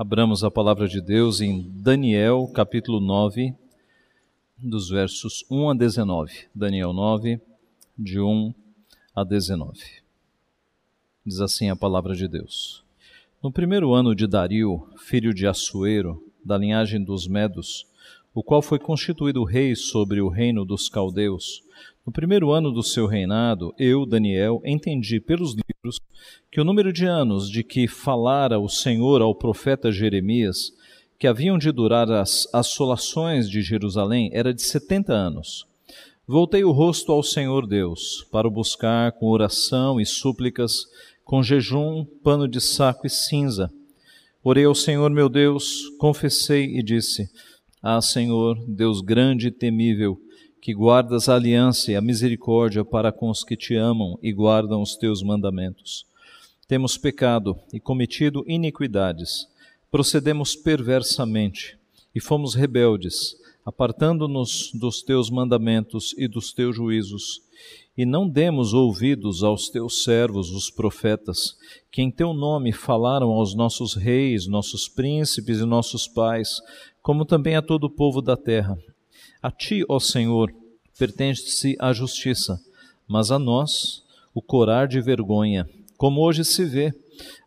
Abramos a palavra de Deus em Daniel, capítulo 9, dos versos 1 a 19. Daniel 9, de 1 a 19. Diz assim a palavra de Deus. No primeiro ano de Dario, filho de Assuero, da linhagem dos Medos, o qual foi constituído rei sobre o reino dos caldeus, no primeiro ano do seu reinado, eu, Daniel, entendi pelos livros que o número de anos de que falara o Senhor ao profeta Jeremias, que haviam de durar as assolações de Jerusalém, era de setenta anos. Voltei o rosto ao Senhor Deus, para o buscar com oração e súplicas, com jejum, pano de saco e cinza. Orei ao Senhor meu Deus, confessei e disse: Ah, Senhor, Deus grande e temível, que guardas a aliança e a misericórdia para com os que te amam e guardam os teus mandamentos. Temos pecado e cometido iniquidades, procedemos perversamente e fomos rebeldes, apartando-nos dos teus mandamentos e dos teus juízos. E não demos ouvidos aos teus servos, os profetas, que em teu nome falaram aos nossos reis, nossos príncipes e nossos pais, como também a todo o povo da terra a ti, ó Senhor, pertence a justiça, mas a nós o corar de vergonha, como hoje se vê.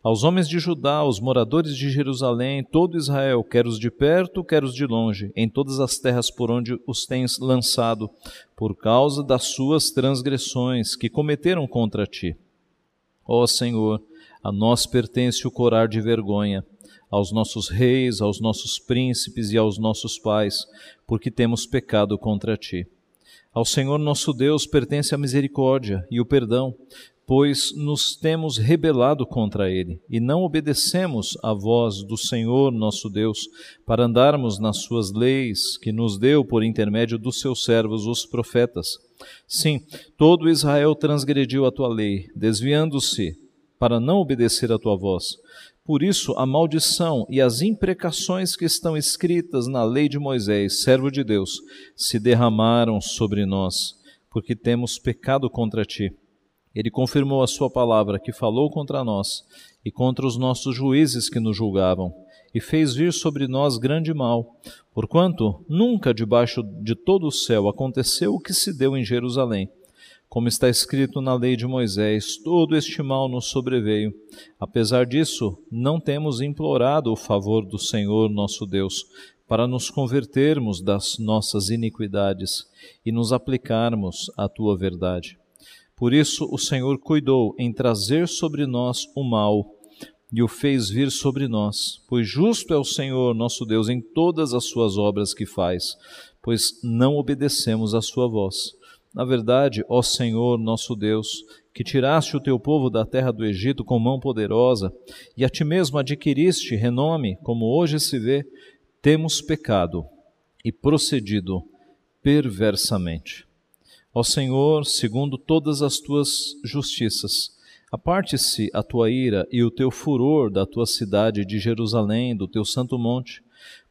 Aos homens de Judá, aos moradores de Jerusalém, todo Israel, quer os de perto, quer os de longe, em todas as terras por onde os tens lançado, por causa das suas transgressões que cometeram contra ti. Ó Senhor, a nós pertence o corar de vergonha, aos nossos reis, aos nossos príncipes e aos nossos pais, porque temos pecado contra ti. Ao Senhor nosso Deus pertence a misericórdia e o perdão, pois nos temos rebelado contra ele e não obedecemos à voz do Senhor nosso Deus para andarmos nas suas leis que nos deu por intermédio dos seus servos os profetas. Sim, todo Israel transgrediu a tua lei, desviando-se para não obedecer à tua voz. Por isso, a maldição e as imprecações que estão escritas na lei de Moisés, servo de Deus, se derramaram sobre nós, porque temos pecado contra ti. Ele confirmou a sua palavra, que falou contra nós e contra os nossos juízes que nos julgavam, e fez vir sobre nós grande mal, porquanto nunca debaixo de todo o céu aconteceu o que se deu em Jerusalém como está escrito na lei de Moisés, todo este mal nos sobreveio. Apesar disso, não temos implorado o favor do Senhor nosso Deus, para nos convertermos das nossas iniquidades e nos aplicarmos à tua verdade. Por isso o Senhor cuidou em trazer sobre nós o mal e o fez vir sobre nós, pois justo é o Senhor nosso Deus em todas as suas obras que faz, pois não obedecemos à sua voz. Na verdade, ó Senhor nosso Deus, que tiraste o teu povo da terra do Egito com mão poderosa, e a ti mesmo adquiriste renome, como hoje se vê, temos pecado e procedido perversamente. Ó Senhor, segundo todas as tuas justiças, aparte-se a tua ira e o teu furor da tua cidade de Jerusalém, do teu santo monte,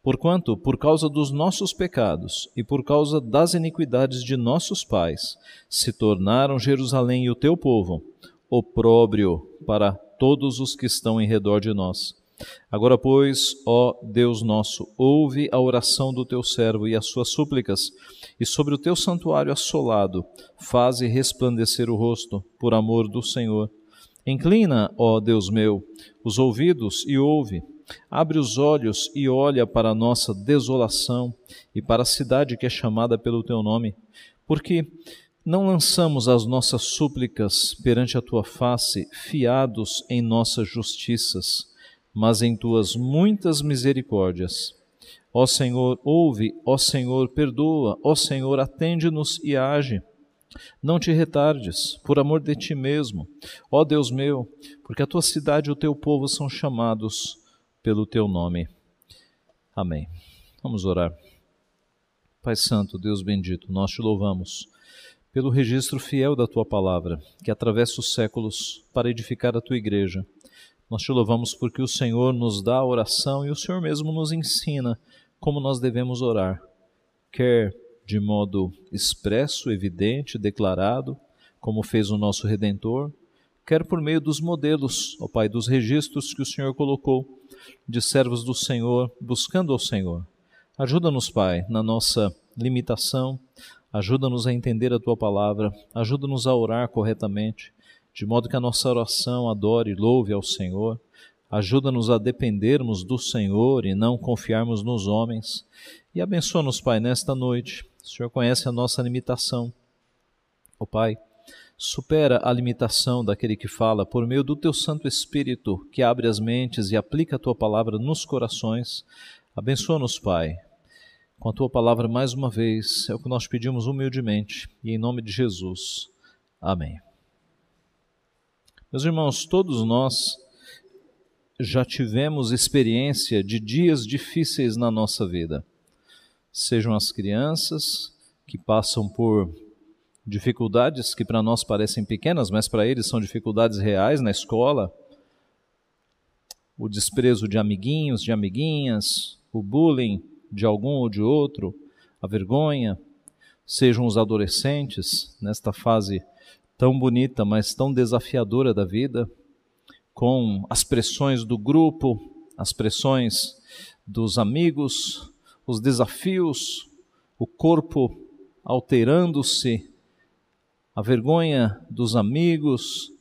Porquanto, por causa dos nossos pecados e por causa das iniquidades de nossos pais, se tornaram Jerusalém e o teu povo opróbrio para todos os que estão em redor de nós. Agora, pois, ó Deus nosso, ouve a oração do teu servo e as suas súplicas, e sobre o teu santuário assolado, faze resplandecer o rosto, por amor do Senhor. Inclina, ó Deus meu, os ouvidos e ouve Abre os olhos e olha para a nossa desolação e para a cidade que é chamada pelo teu nome, porque não lançamos as nossas súplicas perante a tua face, fiados em nossas justiças, mas em tuas muitas misericórdias. Ó Senhor, ouve, ó Senhor, perdoa, ó Senhor, atende-nos e age. Não te retardes, por amor de ti mesmo, ó Deus meu, porque a tua cidade e o teu povo são chamados pelo teu nome. Amém. Vamos orar. Pai Santo, Deus bendito, nós te louvamos pelo registro fiel da tua palavra, que atravessa os séculos para edificar a tua igreja. Nós te louvamos porque o Senhor nos dá a oração e o Senhor mesmo nos ensina como nós devemos orar, quer de modo expresso, evidente, declarado, como fez o nosso redentor, quer por meio dos modelos, ó Pai, dos registros que o Senhor colocou de servos do Senhor, buscando ao Senhor. Ajuda-nos, Pai, na nossa limitação, ajuda-nos a entender a tua palavra, ajuda-nos a orar corretamente, de modo que a nossa oração adore e louve ao Senhor. Ajuda-nos a dependermos do Senhor e não confiarmos nos homens. E abençoa-nos, Pai, nesta noite. O Senhor conhece a nossa limitação. Ó oh, Pai, supera a limitação daquele que fala por meio do teu Santo Espírito, que abre as mentes e aplica a tua palavra nos corações. Abençoa-nos, Pai, com a tua palavra mais uma vez. É o que nós pedimos humildemente e em nome de Jesus. Amém. Meus irmãos, todos nós já tivemos experiência de dias difíceis na nossa vida. Sejam as crianças que passam por dificuldades que para nós parecem pequenas, mas para eles são dificuldades reais na escola. O desprezo de amiguinhos, de amiguinhas, o bullying de algum ou de outro, a vergonha, sejam os adolescentes nesta fase tão bonita, mas tão desafiadora da vida, com as pressões do grupo, as pressões dos amigos, os desafios, o corpo alterando-se a vergonha dos amigos,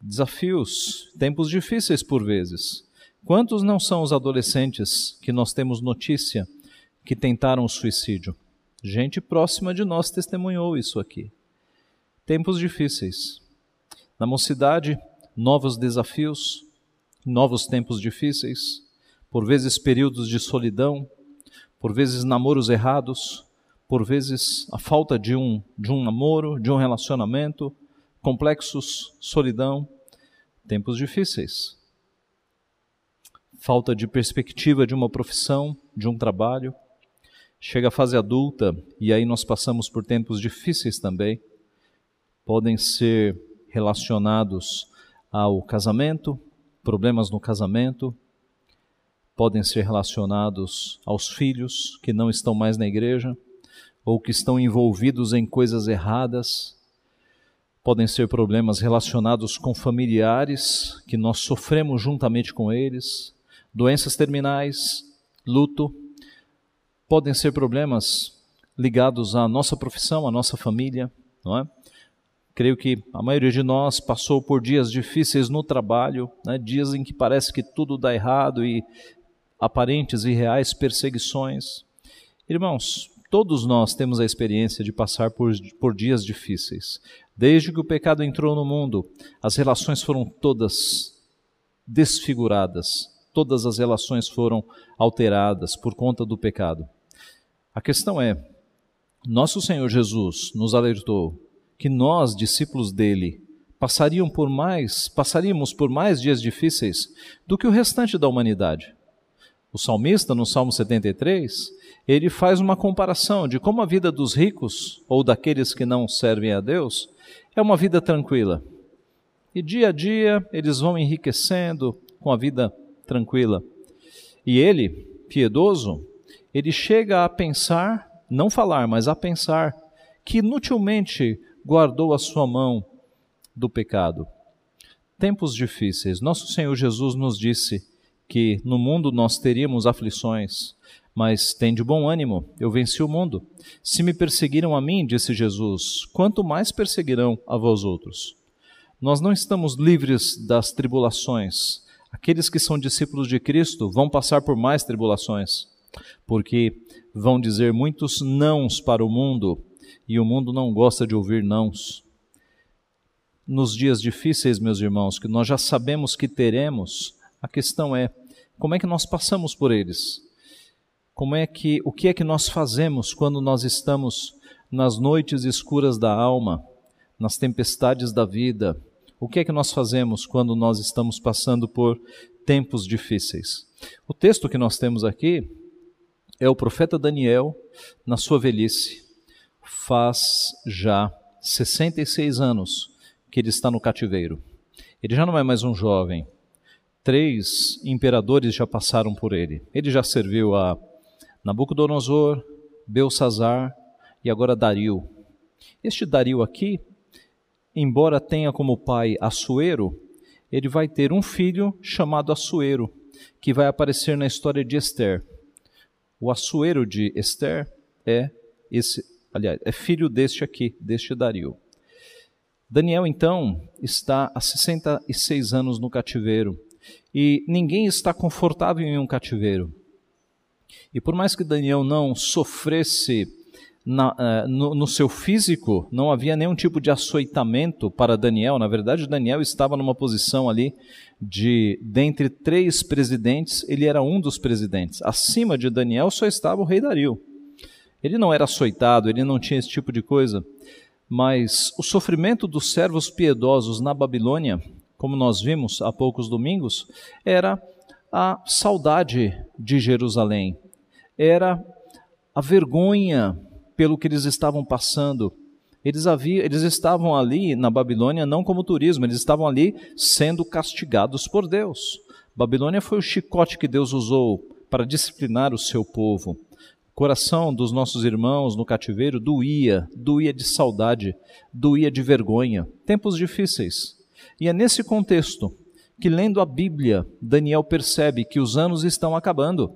desafios, tempos difíceis por vezes. Quantos não são os adolescentes que nós temos notícia que tentaram o suicídio? Gente próxima de nós testemunhou isso aqui. Tempos difíceis. Na mocidade, novos desafios, novos tempos difíceis, por vezes períodos de solidão, por vezes namoros errados, por vezes a falta de um, de um namoro, de um relacionamento, complexos, solidão, tempos difíceis. Falta de perspectiva de uma profissão, de um trabalho. Chega a fase adulta e aí nós passamos por tempos difíceis também. Podem ser relacionados ao casamento, problemas no casamento, podem ser relacionados aos filhos que não estão mais na igreja ou que estão envolvidos em coisas erradas. Podem ser problemas relacionados com familiares que nós sofremos juntamente com eles, doenças terminais, luto. Podem ser problemas ligados à nossa profissão, à nossa família, não é? Creio que a maioria de nós passou por dias difíceis no trabalho, né? dias em que parece que tudo dá errado e aparentes e reais perseguições. Irmãos, Todos nós temos a experiência de passar por, por dias difíceis. Desde que o pecado entrou no mundo, as relações foram todas desfiguradas, todas as relações foram alteradas por conta do pecado. A questão é: nosso Senhor Jesus nos alertou que nós, discípulos dele, passariam por mais, passaríamos por mais dias difíceis do que o restante da humanidade. O salmista, no Salmo 73, ele faz uma comparação de como a vida dos ricos ou daqueles que não servem a Deus é uma vida tranquila. E dia a dia eles vão enriquecendo com a vida tranquila. E ele, piedoso, ele chega a pensar, não falar, mas a pensar, que inutilmente guardou a sua mão do pecado. Tempos difíceis. Nosso Senhor Jesus nos disse que no mundo nós teríamos aflições, mas tem de bom ânimo, eu venci o mundo. Se me perseguiram a mim, disse Jesus, quanto mais perseguirão a vós outros. Nós não estamos livres das tribulações. Aqueles que são discípulos de Cristo vão passar por mais tribulações, porque vão dizer muitos nãos para o mundo, e o mundo não gosta de ouvir nãos. Nos dias difíceis, meus irmãos, que nós já sabemos que teremos, a questão é como é que nós passamos por eles? Como é que o que é que nós fazemos quando nós estamos nas noites escuras da alma, nas tempestades da vida? O que é que nós fazemos quando nós estamos passando por tempos difíceis? O texto que nós temos aqui é o profeta Daniel na sua velhice. Faz já 66 anos que ele está no cativeiro. Ele já não é mais um jovem. Três imperadores já passaram por ele. Ele já serviu a Nabucodonosor, Belsazar e agora Dario. Este Dario aqui, embora tenha como pai Assuero, ele vai ter um filho chamado Assuero. que vai aparecer na história de Esther. O Assuero de Esther é esse, aliás, é filho deste aqui, deste Dario. Daniel, então, está há 66 anos no cativeiro e ninguém está confortável em um cativeiro. E por mais que Daniel não sofresse na, uh, no, no, seu físico, não havia nenhum tipo de açoitamento para Daniel. Na verdade, Daniel estava numa posição ali de, dentre três presidentes, ele era um dos presidentes. Acima de Daniel só estava o rei Dario. Ele não era açoitado, ele não tinha esse tipo de coisa. Mas o sofrimento dos servos piedosos na Babilônia, como nós vimos há poucos domingos, era a saudade de Jerusalém, era a vergonha pelo que eles estavam passando. Eles, havia, eles estavam ali na Babilônia não como turismo, eles estavam ali sendo castigados por Deus. Babilônia foi o chicote que Deus usou para disciplinar o seu povo. O coração dos nossos irmãos no cativeiro doía, doía de saudade, doía de vergonha. Tempos difíceis. E é nesse contexto que, lendo a Bíblia, Daniel percebe que os anos estão acabando,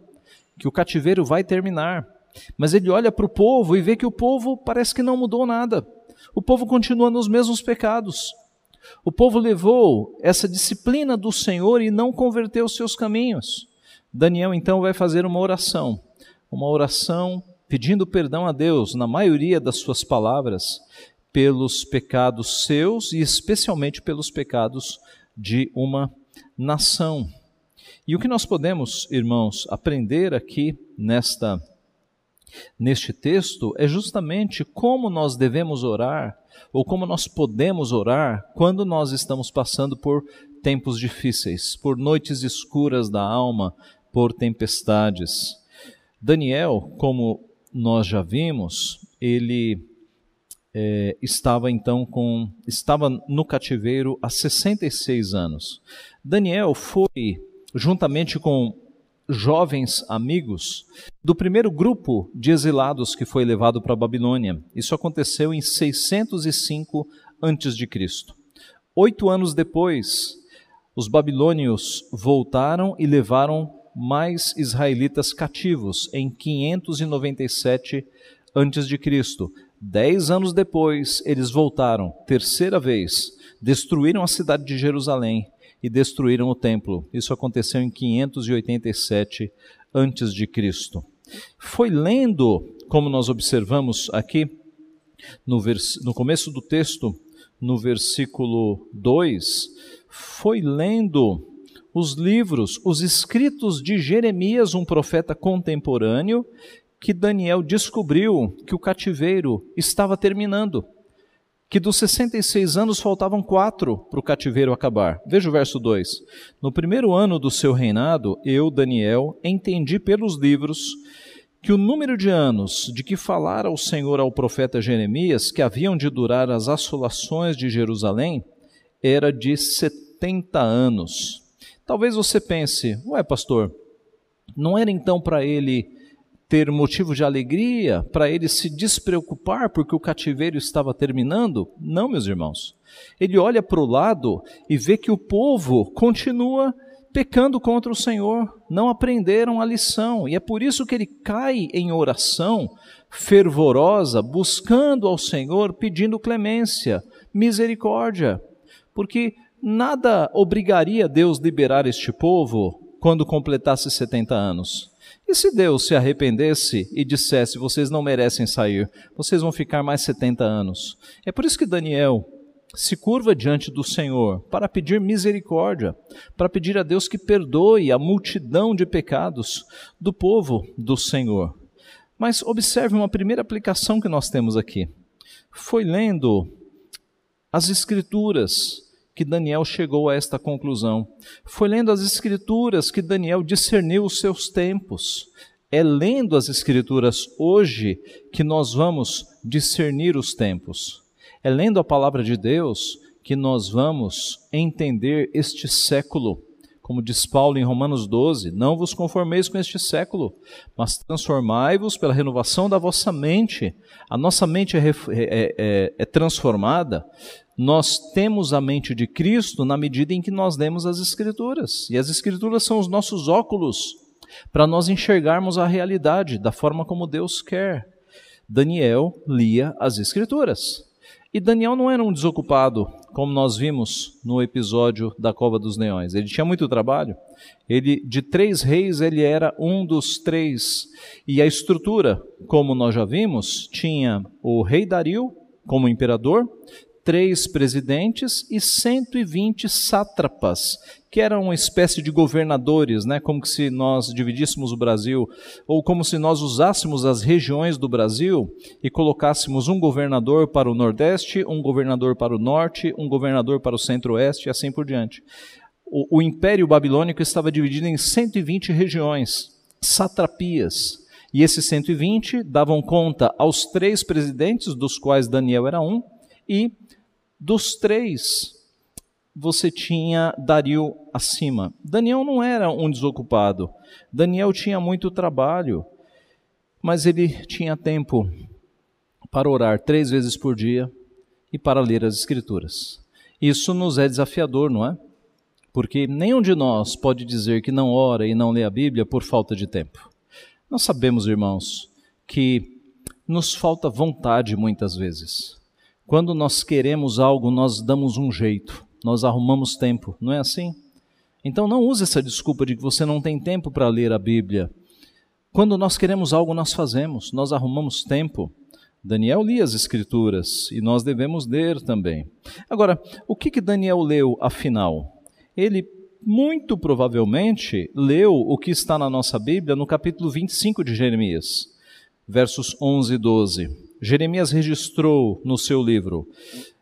que o cativeiro vai terminar mas ele olha para o povo e vê que o povo parece que não mudou nada. O povo continua nos mesmos pecados. O povo levou essa disciplina do Senhor e não converteu os seus caminhos. Daniel então vai fazer uma oração, uma oração pedindo perdão a Deus, na maioria das suas palavras, pelos pecados seus e especialmente pelos pecados de uma nação. E o que nós podemos, irmãos, aprender aqui nesta neste texto é justamente como nós devemos orar, ou como nós podemos orar, quando nós estamos passando por tempos difíceis, por noites escuras da alma, por tempestades. Daniel, como nós já vimos, ele é, estava então com estava no cativeiro há 66 anos. Daniel foi juntamente com jovens amigos do primeiro grupo de exilados que foi levado para a Babilônia. Isso aconteceu em 605 a.C. Oito anos depois, os babilônios voltaram e levaram mais israelitas cativos em 597 a.C. Dez anos depois, eles voltaram, terceira vez, destruíram a cidade de Jerusalém e destruíram o templo. Isso aconteceu em 587 antes de Cristo. Foi lendo, como nós observamos aqui no, no começo do texto, no versículo 2, foi lendo os livros, os escritos de Jeremias, um profeta contemporâneo, que Daniel descobriu que o cativeiro estava terminando que dos 66 anos faltavam quatro para o cativeiro acabar. Veja o verso 2. No primeiro ano do seu reinado, eu, Daniel, entendi pelos livros que o número de anos de que falara o Senhor ao profeta Jeremias, que haviam de durar as assolações de Jerusalém, era de 70 anos. Talvez você pense, ué, pastor, não era então para ele ter motivo de alegria, para ele se despreocupar porque o cativeiro estava terminando? Não, meus irmãos. Ele olha para o lado e vê que o povo continua pecando contra o Senhor, não aprenderam a lição, e é por isso que ele cai em oração fervorosa, buscando ao Senhor, pedindo clemência, misericórdia, porque nada obrigaria Deus liberar este povo quando completasse 70 anos. E se Deus se arrependesse e dissesse: vocês não merecem sair, vocês vão ficar mais 70 anos? É por isso que Daniel se curva diante do Senhor para pedir misericórdia, para pedir a Deus que perdoe a multidão de pecados do povo do Senhor. Mas observe uma primeira aplicação que nós temos aqui. Foi lendo as Escrituras que Daniel chegou a esta conclusão. Foi lendo as Escrituras que Daniel discerniu os seus tempos. É lendo as Escrituras hoje que nós vamos discernir os tempos. É lendo a palavra de Deus que nós vamos entender este século. Como diz Paulo em Romanos 12: Não vos conformeis com este século, mas transformai-vos pela renovação da vossa mente. A nossa mente é, é, é, é transformada Nós temos a mente de Cristo na medida em que nós lemos as Escrituras. E as Escrituras são os nossos óculos para nós enxergarmos a realidade da forma como Deus quer. Daniel lia as Escrituras. E Daniel não era um desocupado, como nós vimos no episódio da Cova dos Leões. Ele tinha muito trabalho. Ele, de três reis, ele era um dos três. E a estrutura, como nós já vimos, tinha o rei Dario como imperador, três presidentes e 120 sátrapas, que eram uma espécie de governadores, né? como se nós dividíssemos o Brasil, ou como se nós usássemos as regiões do Brasil e colocássemos um governador para o Nordeste, um governador para o Norte, um governador para o Centro-Oeste e assim por diante. O, o Império Babilônico estava dividido em 120 regiões, satrapias, e esses 120 davam conta aos três presidentes, dos quais Daniel era um, e dos três, você tinha Dario acima. Daniel não era um desocupado. Daniel tinha muito trabalho, mas ele tinha tempo para orar três vezes por dia e para ler as Escrituras. Isso nos é desafiador, não é? Porque nenhum de nós pode dizer que não ora e não lê a Bíblia por falta de tempo. Nós sabemos, irmãos, que nos falta vontade muitas vezes. Quando nós queremos algo, nós damos um jeito, nós arrumamos tempo, não é assim? Então não use essa desculpa de que você não tem tempo para ler a Bíblia. Quando nós queremos algo, nós fazemos, nós arrumamos tempo. Daniel lia as Escrituras e nós devemos ler também. Agora, o que, que Daniel leu afinal? Ele muito provavelmente leu o que está na nossa Bíblia no capítulo 25 de Jeremias, versos 11 e 12. Jeremias registrou no seu livro,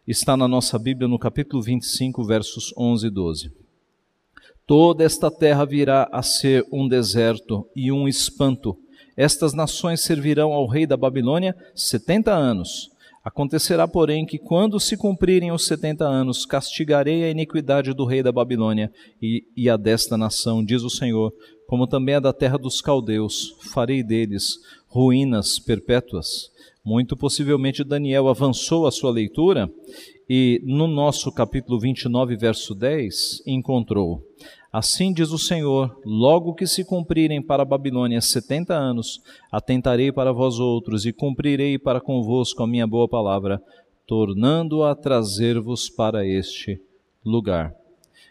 está na nossa Bíblia no capítulo 25, versos 11 e 12. Toda esta terra virá a ser um deserto e um espanto. Estas nações servirão ao rei da Babilônia setenta anos. Acontecerá, porém, que quando se cumprirem os setenta anos, castigarei a iniquidade do rei da Babilônia e, e a desta nação, diz o Senhor, como também a da terra dos caldeus, farei deles ruínas perpétuas. Muito possivelmente Daniel avançou a sua leitura e no nosso capítulo 29, verso 10, encontrou: Assim diz o Senhor: logo que se cumprirem para a Babilônia setenta anos, atentarei para vós outros e cumprirei para convosco a minha boa palavra, tornando-a trazer-vos para este lugar.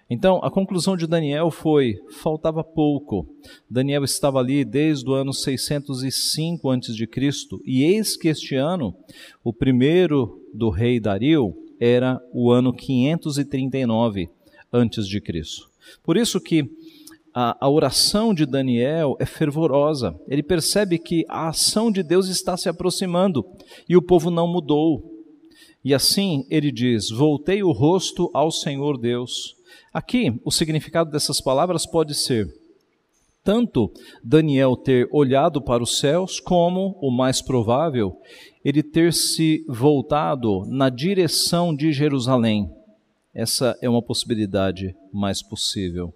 Então, a conclusão de Daniel foi: faltava pouco. Daniel estava ali desde o ano 605 a.C., e eis que este ano, o primeiro do rei Dario, era o ano 539 a.C. Por isso que a, a oração de Daniel é fervorosa. Ele percebe que a ação de Deus está se aproximando e o povo não mudou. E assim ele diz: Voltei o rosto ao Senhor Deus Aqui, o significado dessas palavras pode ser tanto Daniel ter olhado para os céus, como, o mais provável, ele ter se voltado na direção de Jerusalém. Essa é uma possibilidade mais possível.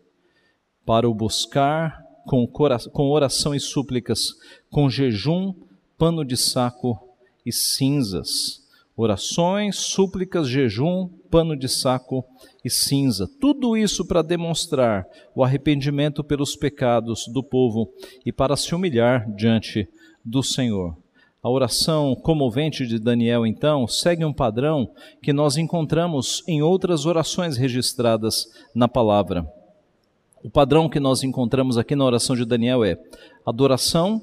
Para o buscar com, oração e súplicas, com jejum, pano de saco e cinzas orações, súplicas, jejum, pano de saco e cinza. Tudo isso para demonstrar o arrependimento pelos pecados do povo e para se humilhar diante do Senhor. A oração comovente de Daniel, então, segue um padrão que nós encontramos em outras orações registradas na palavra. O padrão que nós encontramos aqui na oração de Daniel é adoração,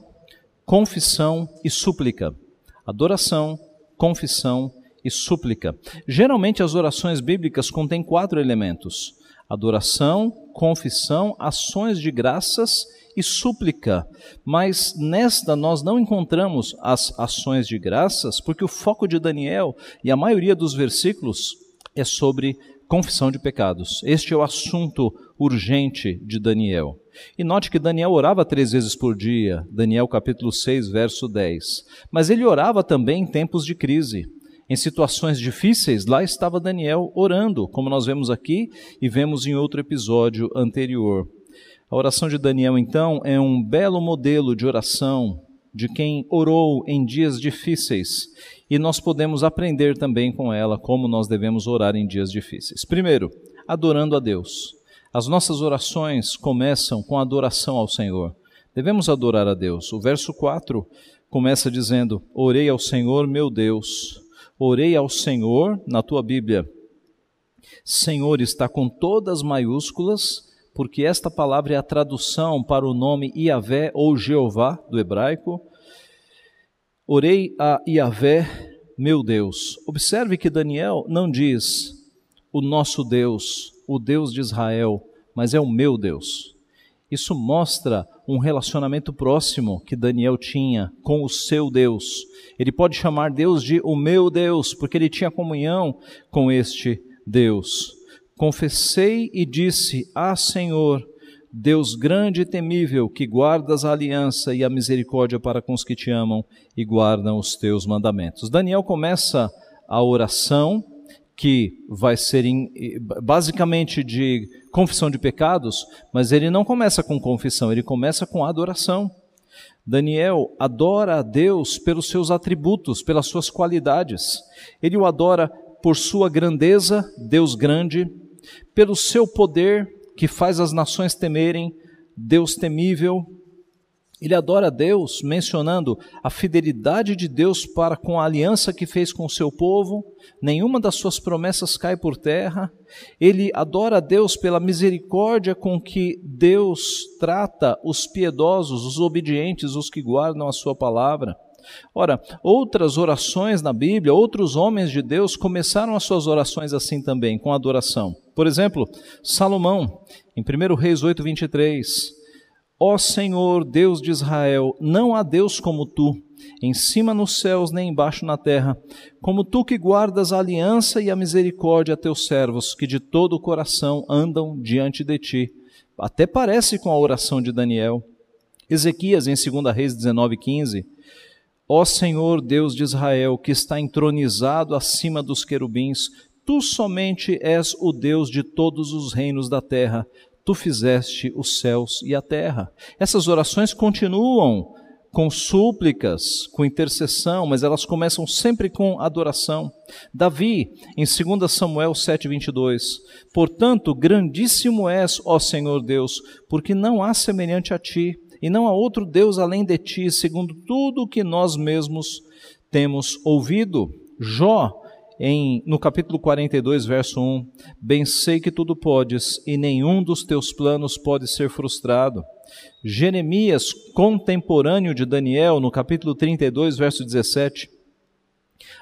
confissão e súplica. Adoração, confissão e súplica. Geralmente as orações bíblicas contêm quatro elementos: adoração, confissão, ações de graças e súplica. Mas nesta nós não encontramos as ações de graças, porque o foco de Daniel e a maioria dos versículos é sobre confissão de pecados. Este é o assunto urgente de Daniel. E note que Daniel orava três vezes por dia, Daniel capítulo 6, verso 10. Mas ele orava também em tempos de crise. Em situações difíceis, lá estava Daniel orando, como nós vemos aqui e vemos em outro episódio anterior. A oração de Daniel, então, é um belo modelo de oração de quem orou em dias difíceis e nós podemos aprender também com ela como nós devemos orar em dias difíceis. Primeiro, adorando a Deus. As nossas orações começam com adoração ao Senhor. Devemos adorar a Deus. O verso 4 começa dizendo: Orei ao Senhor meu Deus. Orei ao Senhor, na tua Bíblia. Senhor está com todas maiúsculas, porque esta palavra é a tradução para o nome Iavé ou Jeová do hebraico. Orei a Iavé, meu Deus. Observe que Daniel não diz o nosso Deus, o Deus de Israel, mas é o meu Deus. Isso mostra um relacionamento próximo que Daniel tinha com o seu Deus. Ele pode chamar Deus de o meu Deus, porque ele tinha comunhão com este Deus. Confessei e disse: Ah, Senhor, Deus grande e temível, que guardas a aliança e a misericórdia para com os que te amam e guardam os teus mandamentos. Daniel começa a oração, que vai ser basicamente de confissão de pecados, mas ele não começa com confissão, ele começa com adoração. Daniel adora a Deus pelos seus atributos, pelas suas qualidades. Ele o adora por sua grandeza, Deus grande, pelo seu poder, que faz as nações temerem, Deus temível. Ele adora Deus mencionando a fidelidade de Deus para com a aliança que fez com o seu povo, nenhuma das suas promessas cai por terra. Ele adora a Deus pela misericórdia com que Deus trata os piedosos, os obedientes, os que guardam a sua palavra. Ora, outras orações na Bíblia, outros homens de Deus começaram as suas orações assim também, com adoração. Por exemplo, Salomão, em 1 Reis 8, 23. Ó Senhor, Deus de Israel, não há Deus como tu, em cima nos céus nem embaixo na terra, como tu que guardas a aliança e a misericórdia a teus servos, que de todo o coração andam diante de ti. Até parece com a oração de Daniel. Ezequias, em 2 Reis 19, 15. Ó Senhor Deus de Israel, que está entronizado acima dos querubins, tu somente és o Deus de todos os reinos da terra. Tu fizeste os céus e a terra. Essas orações continuam com súplicas, com intercessão, mas elas começam sempre com adoração. Davi, em 2 Samuel 7:22, portanto, grandíssimo és, ó Senhor Deus, porque não há semelhante a ti e não há outro Deus além de ti, segundo tudo o que nós mesmos temos ouvido. Jó, em, no capítulo 42, verso 1, bem sei que tudo podes, e nenhum dos teus planos pode ser frustrado. Jeremias, contemporâneo de Daniel, no capítulo 32, verso 17,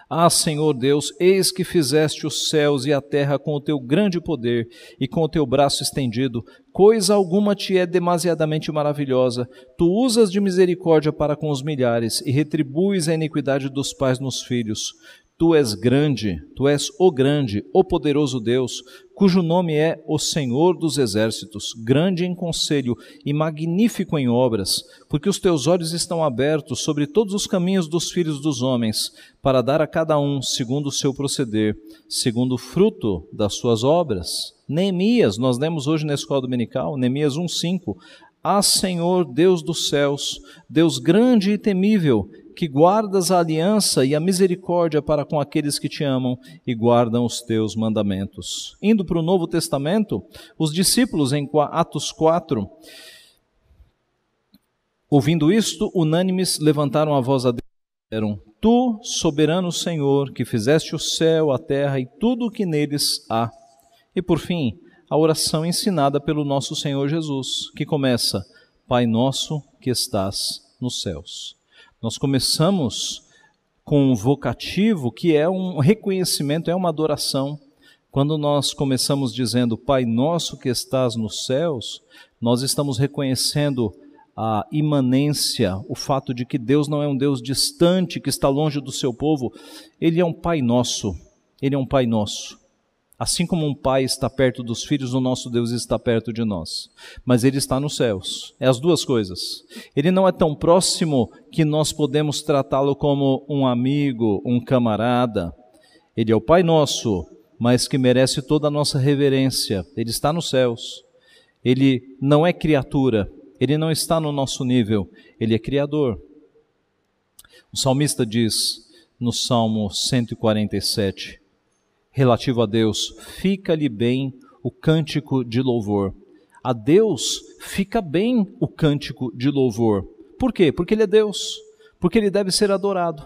ah, Senhor Deus, eis que fizeste os céus e a terra com o teu grande poder e com o teu braço estendido. Coisa alguma te é demasiadamente maravilhosa. Tu usas de misericórdia para com os milhares e retribuis a iniquidade dos pais nos filhos. Tu és grande, tu és o grande, o poderoso Deus, cujo nome é o Senhor dos Exércitos, grande em conselho e magnífico em obras, porque os teus olhos estão abertos sobre todos os caminhos dos filhos dos homens, para dar a cada um segundo o seu proceder, segundo o fruto das suas obras. Neemias, nós lemos hoje na escola dominical, Neemias 1:5. Ah, Senhor, Deus dos céus, Deus grande e temível, que guardas a aliança e a misericórdia para com aqueles que te amam e guardam os teus mandamentos. Indo para o Novo Testamento, os discípulos em Atos 4, ouvindo isto, unânimes levantaram a voz a Deus e disseram: Tu, soberano Senhor, que fizeste o céu, a terra e tudo o que neles há. E por fim, a oração ensinada pelo nosso Senhor Jesus, que começa: Pai nosso que estás nos céus. Nós começamos com um vocativo que é um reconhecimento, é uma adoração. Quando nós começamos dizendo Pai nosso que estás nos céus, nós estamos reconhecendo a imanência, o fato de que Deus não é um Deus distante, que está longe do seu povo, ele é um Pai nosso. Ele é um Pai nosso. Assim como um pai está perto dos filhos, o nosso Deus está perto de nós. Mas ele está nos céus. É as duas coisas. Ele não é tão próximo que nós podemos tratá-lo como um amigo, um camarada. Ele é o Pai nosso, mas que merece toda a nossa reverência. Ele está nos céus. Ele não é criatura. Ele não está no nosso nível. Ele é criador. O salmista diz: no Salmo 147, relativo a Deus: fica-lhe bem o cântico de louvor. A Deus fica bem o cântico de louvor. Por quê? Porque Ele é Deus, porque Ele deve ser adorado.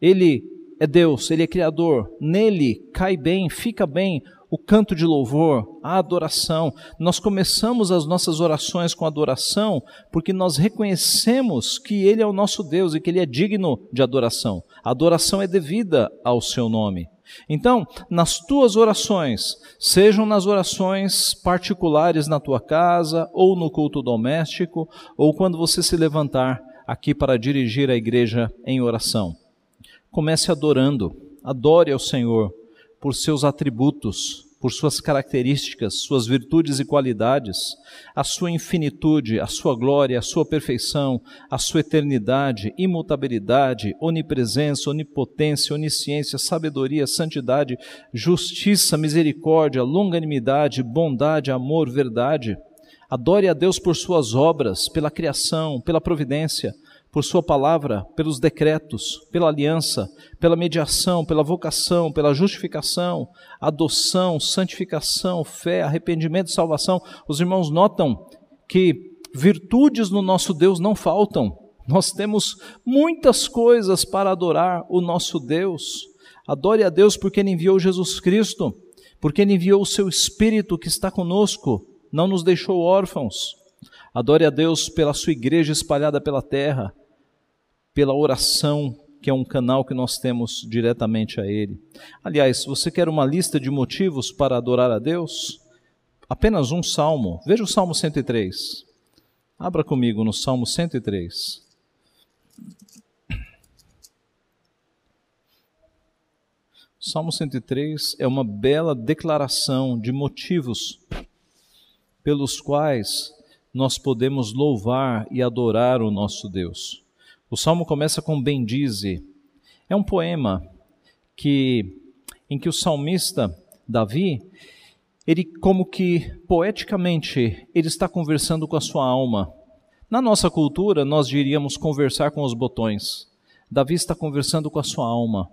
Ele é Deus, Ele é Criador, nele cai bem, fica bem o canto de louvor, a adoração. Nós começamos as nossas orações com adoração porque nós reconhecemos que Ele é o nosso Deus e que Ele é digno de adoração. A adoração é devida ao Seu nome. Então, nas tuas orações, sejam nas orações particulares na tua casa, ou no culto doméstico, ou quando você se levantar aqui para dirigir a igreja em oração, comece adorando, adore ao Senhor por seus atributos, por suas características, suas virtudes e qualidades, a sua infinitude, a sua glória, a sua perfeição, a sua eternidade, imutabilidade, onipresença, onipotência, onisciência, sabedoria, santidade, justiça, misericórdia, longanimidade, bondade, amor, verdade. Adore a Deus por suas obras, pela criação, pela providência por Sua palavra, pelos decretos, pela aliança, pela mediação, pela vocação, pela justificação, adoção, santificação, fé, arrependimento e salvação. Os irmãos notam que virtudes no nosso Deus não faltam. Nós temos muitas coisas para adorar o nosso Deus. Adore a Deus porque Ele enviou Jesus Cristo, porque Ele enviou o Seu Espírito que está conosco, não nos deixou órfãos. Adore a Deus pela Sua igreja espalhada pela terra pela oração, que é um canal que nós temos diretamente a Ele. Aliás, se você quer uma lista de motivos para adorar a Deus, apenas um salmo. Veja o Salmo 103. Abra comigo no Salmo 103. O Salmo 103 é uma bela declaração de motivos pelos quais nós podemos louvar e adorar o nosso Deus. O salmo começa com bendize. É um poema que em que o salmista Davi, ele como que poeticamente, ele está conversando com a sua alma. Na nossa cultura, nós diríamos conversar com os botões. Davi está conversando com a sua alma.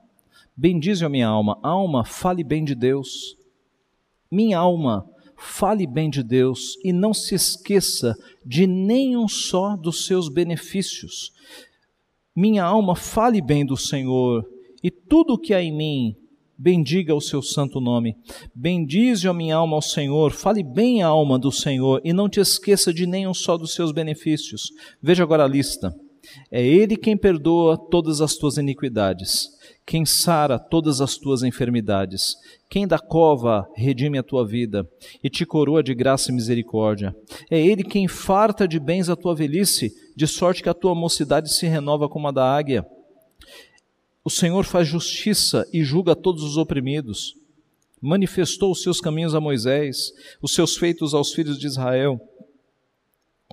Bendize a minha alma. Alma, fale bem de Deus. Minha alma, fale bem de Deus e não se esqueça de nenhum só dos seus benefícios. Minha alma fale bem do Senhor, e tudo o que há em mim, bendiga o seu santo nome. Bendize a minha alma ao Senhor, fale bem a alma do Senhor, e não te esqueça de nenhum só dos seus benefícios. Veja agora a lista. É Ele quem perdoa todas as tuas iniquidades, quem sara todas as tuas enfermidades, quem da cova redime a tua vida e te coroa de graça e misericórdia. É Ele quem farta de bens a tua velhice, de sorte que a tua mocidade se renova como a da águia. O Senhor faz justiça e julga todos os oprimidos. Manifestou os seus caminhos a Moisés, os seus feitos aos filhos de Israel.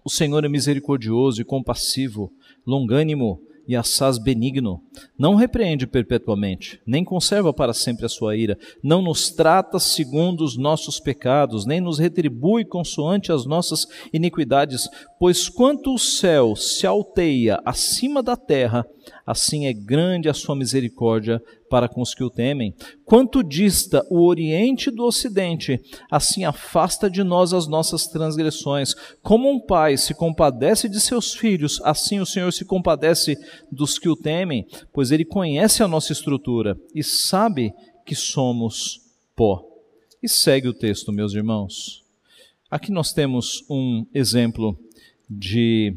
O Senhor é misericordioso e compassivo, longânimo e assaz benigno, não repreende perpetuamente, nem conserva para sempre a sua ira, não nos trata segundo os nossos pecados, nem nos retribui consoante as nossas iniquidades, pois quanto o céu se alteia acima da terra, assim é grande a sua misericórdia para com os que o temem. Quanto dista o Oriente do Ocidente, assim afasta de nós as nossas transgressões. Como um pai se compadece de seus filhos, assim o Senhor se compadece dos que o temem, pois ele conhece a nossa estrutura e sabe que somos pó. E segue o texto, meus irmãos. Aqui nós temos um exemplo de,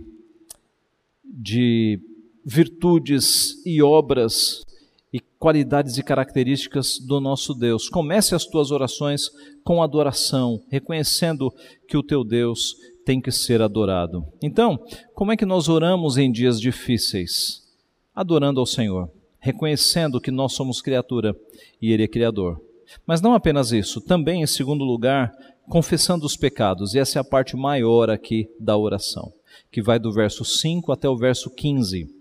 de virtudes e obras e qualidades e características do nosso Deus. Comece as tuas orações com adoração, reconhecendo que o teu Deus tem que ser adorado. Então, como é que nós oramos em dias difíceis? Adorando ao Senhor, reconhecendo que nós somos criatura e Ele é Criador. Mas não apenas isso, também, em segundo lugar, confessando os pecados, e essa é a parte maior aqui da oração, que vai do verso 5 até o verso 15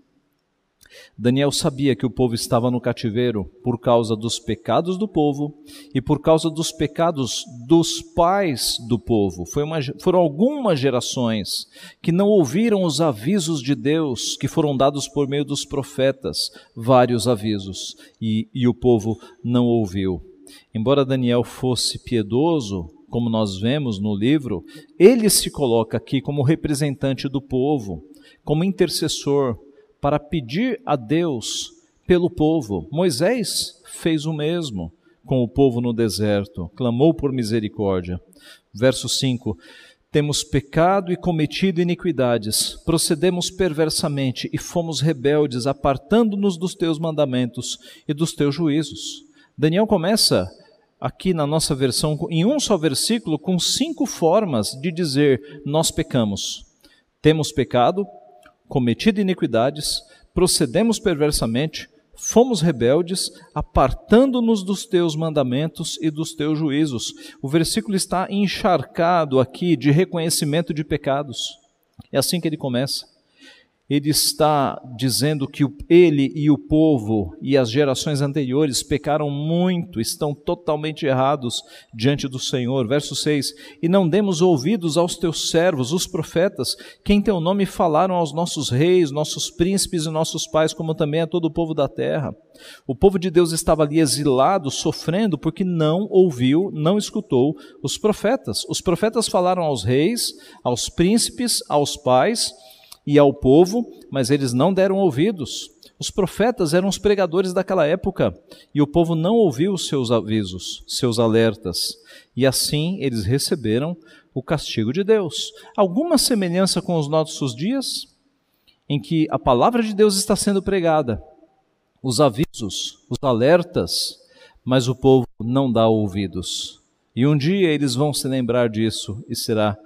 Daniel sabia que o povo estava no cativeiro por causa dos pecados do povo e por causa dos pecados dos pais do povo. Uma, foram algumas gerações que não ouviram os avisos de Deus que foram dados por meio dos profetas, vários avisos, e, e o povo não ouviu. Embora Daniel fosse piedoso, como nós vemos no livro, ele se coloca aqui como representante do povo, como intercessor para pedir a Deus pelo povo. Moisés fez o mesmo com o povo no deserto, clamou por misericórdia. Verso 5: Temos pecado e cometido iniquidades, procedemos perversamente e fomos rebeldes, apartando-nos dos teus mandamentos e dos teus juízos. Daniel começa aqui na nossa versão, em um só versículo, com cinco formas de dizer: Nós pecamos. Temos pecado, cometido iniquidades, procedemos perversamente, fomos rebeldes, apartando-nos dos teus mandamentos e dos teus juízos. O versículo está encharcado aqui de reconhecimento de pecados. É assim que ele começa ele está dizendo que ele e o povo e as gerações anteriores pecaram muito, estão totalmente errados diante do Senhor. Verso 6: E não demos ouvidos aos teus servos, os profetas, que em teu nome falaram aos nossos reis, nossos príncipes e nossos pais, como também a todo o povo da terra. O povo de Deus estava ali exilado, sofrendo, porque não ouviu, não escutou os profetas. Os profetas falaram aos reis, aos príncipes, aos pais e ao povo, mas eles não deram ouvidos. Os profetas eram os pregadores daquela época e o povo não ouviu os seus avisos, seus alertas, e assim eles receberam o castigo de Deus. Alguma semelhança com os nossos dias, em que a palavra de Deus está sendo pregada, os avisos, os alertas, mas o povo não dá ouvidos. E um dia eles vão se lembrar disso e será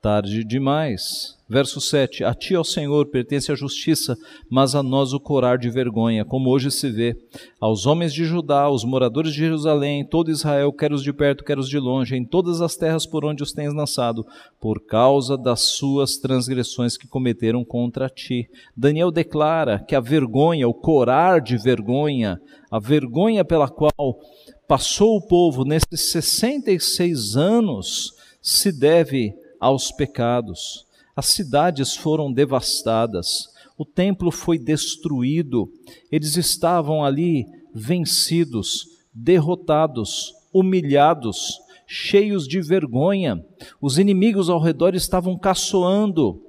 tarde demais. Verso 7: A ti, ó Senhor, pertence a justiça, mas a nós o corar de vergonha, como hoje se vê. Aos homens de Judá, aos moradores de Jerusalém, todo Israel, quer os de perto, quer os de longe, em todas as terras por onde os tens lançado, por causa das suas transgressões que cometeram contra ti. Daniel declara que a vergonha, o corar de vergonha, a vergonha pela qual passou o povo nesses 66 anos, se deve aos pecados. As cidades foram devastadas, o templo foi destruído, eles estavam ali vencidos, derrotados, humilhados, cheios de vergonha. Os inimigos ao redor estavam caçoando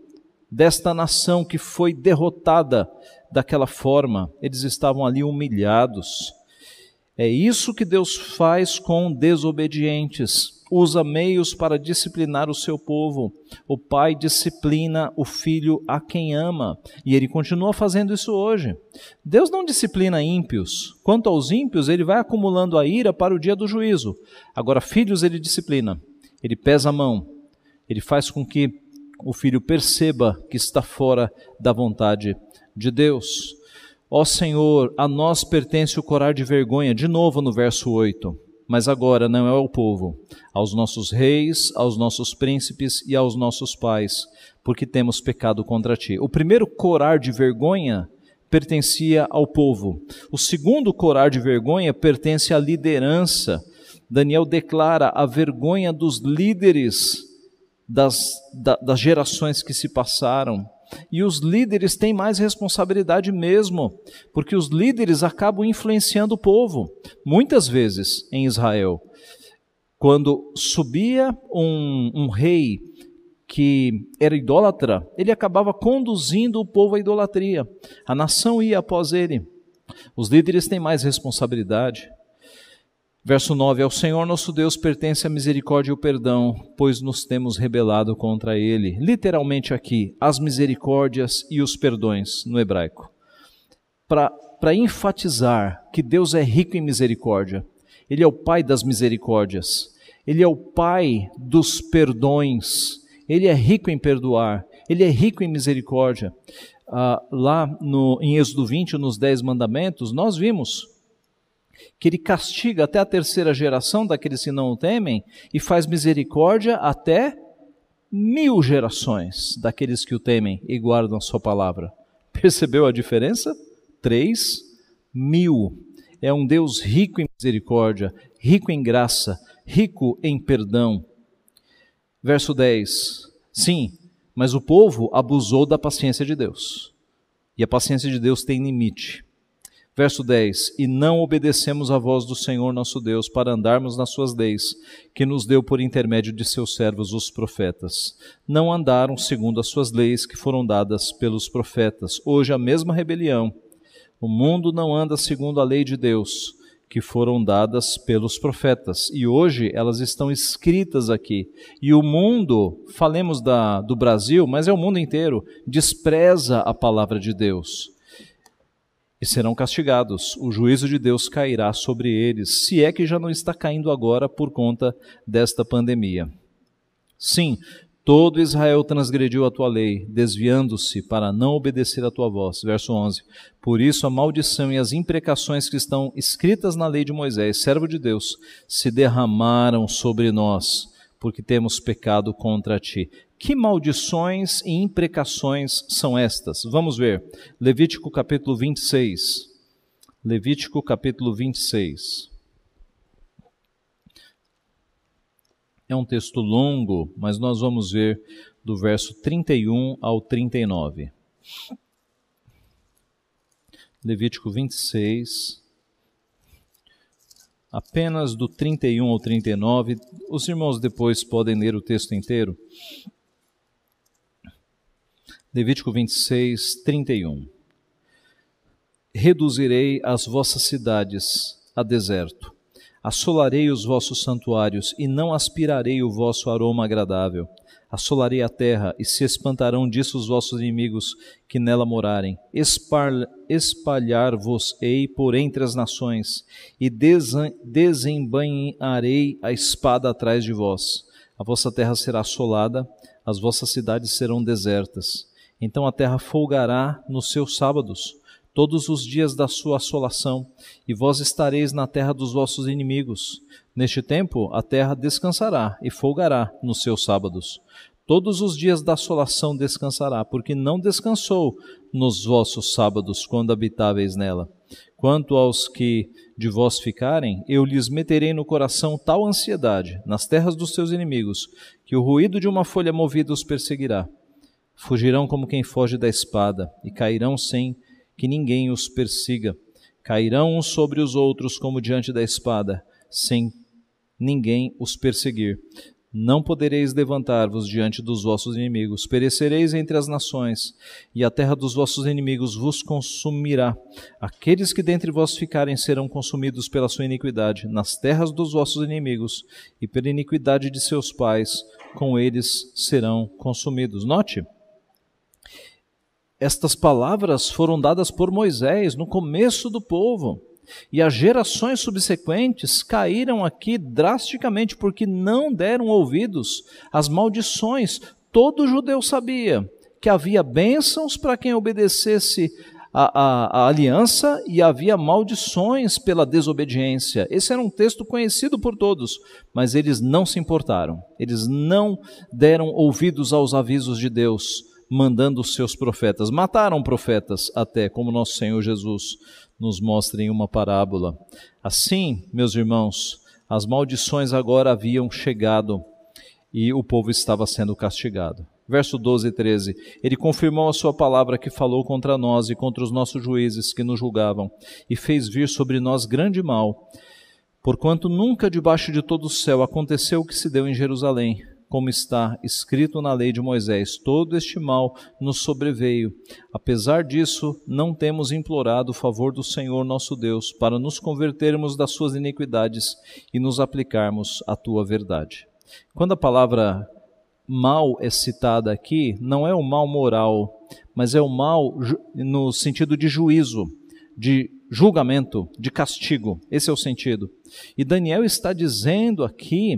desta nação que foi derrotada daquela forma. Eles estavam ali humilhados. É isso que Deus faz com desobedientes usa meios para disciplinar o seu povo. O pai disciplina o filho a quem ama, e ele continua fazendo isso hoje. Deus não disciplina ímpios. Quanto aos ímpios, ele vai acumulando a ira para o dia do juízo. Agora, filhos, ele disciplina. Ele pesa a mão. Ele faz com que o filho perceba que está fora da vontade de Deus. Ó Senhor, a nós pertence o corar de vergonha, de novo no verso 8 mas agora não é ao povo, aos nossos reis, aos nossos príncipes e aos nossos pais, porque temos pecado contra ti. O primeiro corar de vergonha pertencia ao povo. O segundo corar de vergonha pertence à liderança. Daniel declara a vergonha dos líderes das, das gerações que se passaram. E os líderes têm mais responsabilidade mesmo, porque os líderes acabam influenciando o povo. Muitas vezes em Israel, quando subia um, um rei que era idólatra, ele acabava conduzindo o povo à idolatria. A nação ia após ele. Os líderes têm mais responsabilidade. Verso 9: Ao Senhor nosso Deus pertence a misericórdia e o perdão, pois nos temos rebelado contra Ele. Literalmente aqui, as misericórdias e os perdões no hebraico. Para enfatizar que Deus é rico em misericórdia, Ele é o Pai das misericórdias, Ele é o Pai dos perdões, Ele é rico em perdoar, Ele é rico em misericórdia. Ah, lá no, em Êxodo 20, nos Dez Mandamentos, nós vimos que ele castiga até a terceira geração daqueles que não o temem e faz misericórdia até mil gerações daqueles que o temem e guardam a sua palavra. Percebeu a diferença? 3 mil. É um Deus rico em misericórdia, rico em graça, rico em perdão. Verso 10: Sim, mas o povo abusou da paciência de Deus. E a paciência de Deus tem limite. Verso 10: E não obedecemos à voz do Senhor nosso Deus para andarmos nas suas leis, que nos deu por intermédio de seus servos os profetas. Não andaram segundo as suas leis que foram dadas pelos profetas. Hoje a mesma rebelião. O mundo não anda segundo a lei de Deus, que foram dadas pelos profetas. E hoje elas estão escritas aqui. E o mundo, falemos da, do Brasil, mas é o mundo inteiro, despreza a palavra de Deus e serão castigados. O juízo de Deus cairá sobre eles, se é que já não está caindo agora por conta desta pandemia. Sim, todo Israel transgrediu a tua lei, desviando-se para não obedecer a tua voz. Verso 11. Por isso a maldição e as imprecações que estão escritas na lei de Moisés, servo de Deus, se derramaram sobre nós, porque temos pecado contra ti. Que maldições e imprecações são estas? Vamos ver. Levítico capítulo 26. Levítico capítulo 26. É um texto longo, mas nós vamos ver do verso 31 ao 39. Levítico 26, apenas do 31 ao 39. Os irmãos depois podem ler o texto inteiro. Levítico 26, 31. Reduzirei as vossas cidades a deserto, assolarei os vossos santuários e não aspirarei o vosso aroma agradável. Assolarei a terra e se espantarão disso os vossos inimigos que nela morarem. Espalhar-vos-ei por entre as nações e desembainharei a espada atrás de vós. A vossa terra será assolada, as vossas cidades serão desertas então a terra folgará nos seus sábados, todos os dias da sua assolação, e vós estareis na terra dos vossos inimigos. Neste tempo a terra descansará e folgará nos seus sábados. Todos os dias da assolação descansará, porque não descansou nos vossos sábados, quando habitáveis nela. Quanto aos que de vós ficarem, eu lhes meterei no coração tal ansiedade, nas terras dos seus inimigos, que o ruído de uma folha movida os perseguirá Fugirão como quem foge da espada, e cairão sem que ninguém os persiga. Cairão uns sobre os outros como diante da espada, sem ninguém os perseguir. Não podereis levantar-vos diante dos vossos inimigos, perecereis entre as nações, e a terra dos vossos inimigos vos consumirá. Aqueles que dentre vós ficarem serão consumidos pela sua iniquidade, nas terras dos vossos inimigos, e pela iniquidade de seus pais, com eles serão consumidos. Note, estas palavras foram dadas por Moisés no começo do povo. E as gerações subsequentes caíram aqui drasticamente porque não deram ouvidos às maldições. Todo judeu sabia que havia bênçãos para quem obedecesse a, a, a, aliança e havia maldições pela desobediência. Esse era um texto conhecido por todos, mas eles não se importaram, eles não deram ouvidos aos avisos de Deus mandando os seus profetas. Mataram profetas até, como nosso Senhor Jesus nos mostra em uma parábola. Assim, meus irmãos, as maldições agora haviam chegado e o povo estava sendo castigado. Verso 12 e 13: Ele confirmou a sua palavra que falou contra nós e contra os nossos juízes que nos julgavam, e fez vir sobre nós grande mal. Porquanto nunca debaixo de todo o céu aconteceu o que se deu em Jerusalém como está escrito na lei de Moisés: todo este mal nos sobreveio. Apesar disso, não temos implorado o favor do Senhor nosso Deus para nos convertermos das suas iniquidades e nos aplicarmos à tua verdade. Quando a palavra mal é citada aqui, não é o mal moral, mas é o mal no sentido de juízo, de julgamento, de castigo. Esse é o sentido. E Daniel está dizendo aqui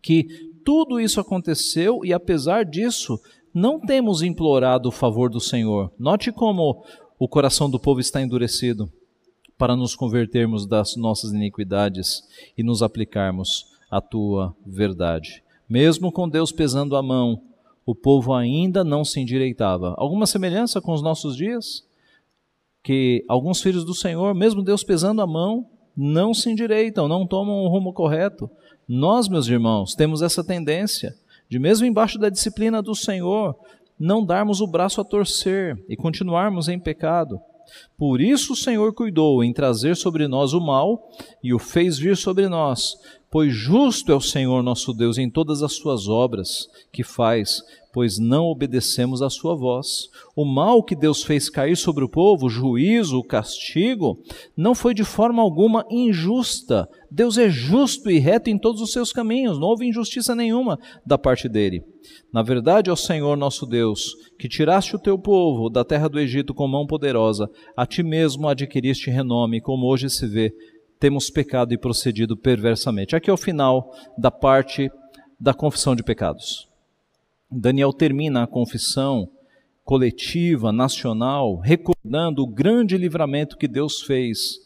que tudo isso aconteceu e, apesar disso, não temos implorado o favor do Senhor. Note como o coração do povo está endurecido para nos convertermos das nossas iniquidades e nos aplicarmos à tua verdade. Mesmo com Deus pesando a mão, o povo ainda não se endireitava. Alguma semelhança com os nossos dias? que alguns filhos do Senhor, mesmo Deus pesando a mão, não se endireitam, não tomam o rumo correto. Nós, meus irmãos, temos essa tendência de, mesmo embaixo da disciplina do Senhor, não darmos o braço a torcer e continuarmos em pecado. Por isso o Senhor cuidou em trazer sobre nós o mal e o fez vir sobre nós, pois justo é o Senhor nosso Deus em todas as suas obras que faz, pois não obedecemos à sua voz. O mal que Deus fez cair sobre o povo, o juízo, o castigo, não foi de forma alguma injusta. Deus é justo e reto em todos os seus caminhos, não houve injustiça nenhuma da parte dele. Na verdade, ó Senhor nosso Deus, que tiraste o teu povo da terra do Egito com mão poderosa, a ti mesmo adquiriste renome, como hoje se vê, temos pecado e procedido perversamente. Aqui é o final da parte da confissão de pecados. Daniel termina a confissão coletiva, nacional, recordando o grande livramento que Deus fez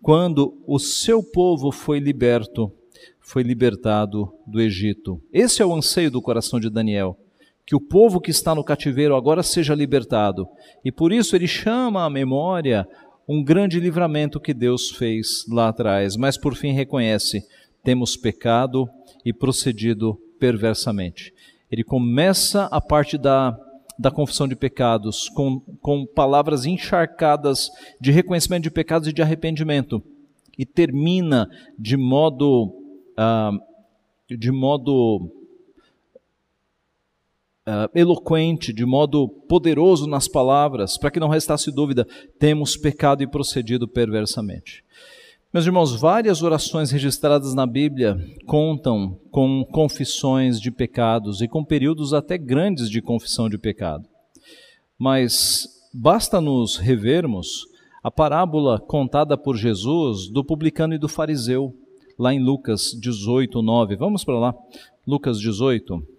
quando o seu povo foi liberto, foi libertado do Egito. Esse é o anseio do coração de Daniel, que o povo que está no cativeiro agora seja libertado. E por isso ele chama à memória um grande livramento que Deus fez lá atrás, mas por fim reconhece: temos pecado e procedido perversamente ele começa a parte da, da confissão de pecados com, com palavras encharcadas de reconhecimento de pecados e de arrependimento, e termina de modo, uh, de modo Uh, eloquente, de modo poderoso nas palavras, para que não restasse dúvida, temos pecado e procedido perversamente. Meus irmãos, várias orações registradas na Bíblia contam com confissões de pecados e com períodos até grandes de confissão de pecado. Mas basta nos revermos a parábola contada por Jesus do publicano e do fariseu, lá em Lucas 18, 9. Vamos para lá, Lucas 18.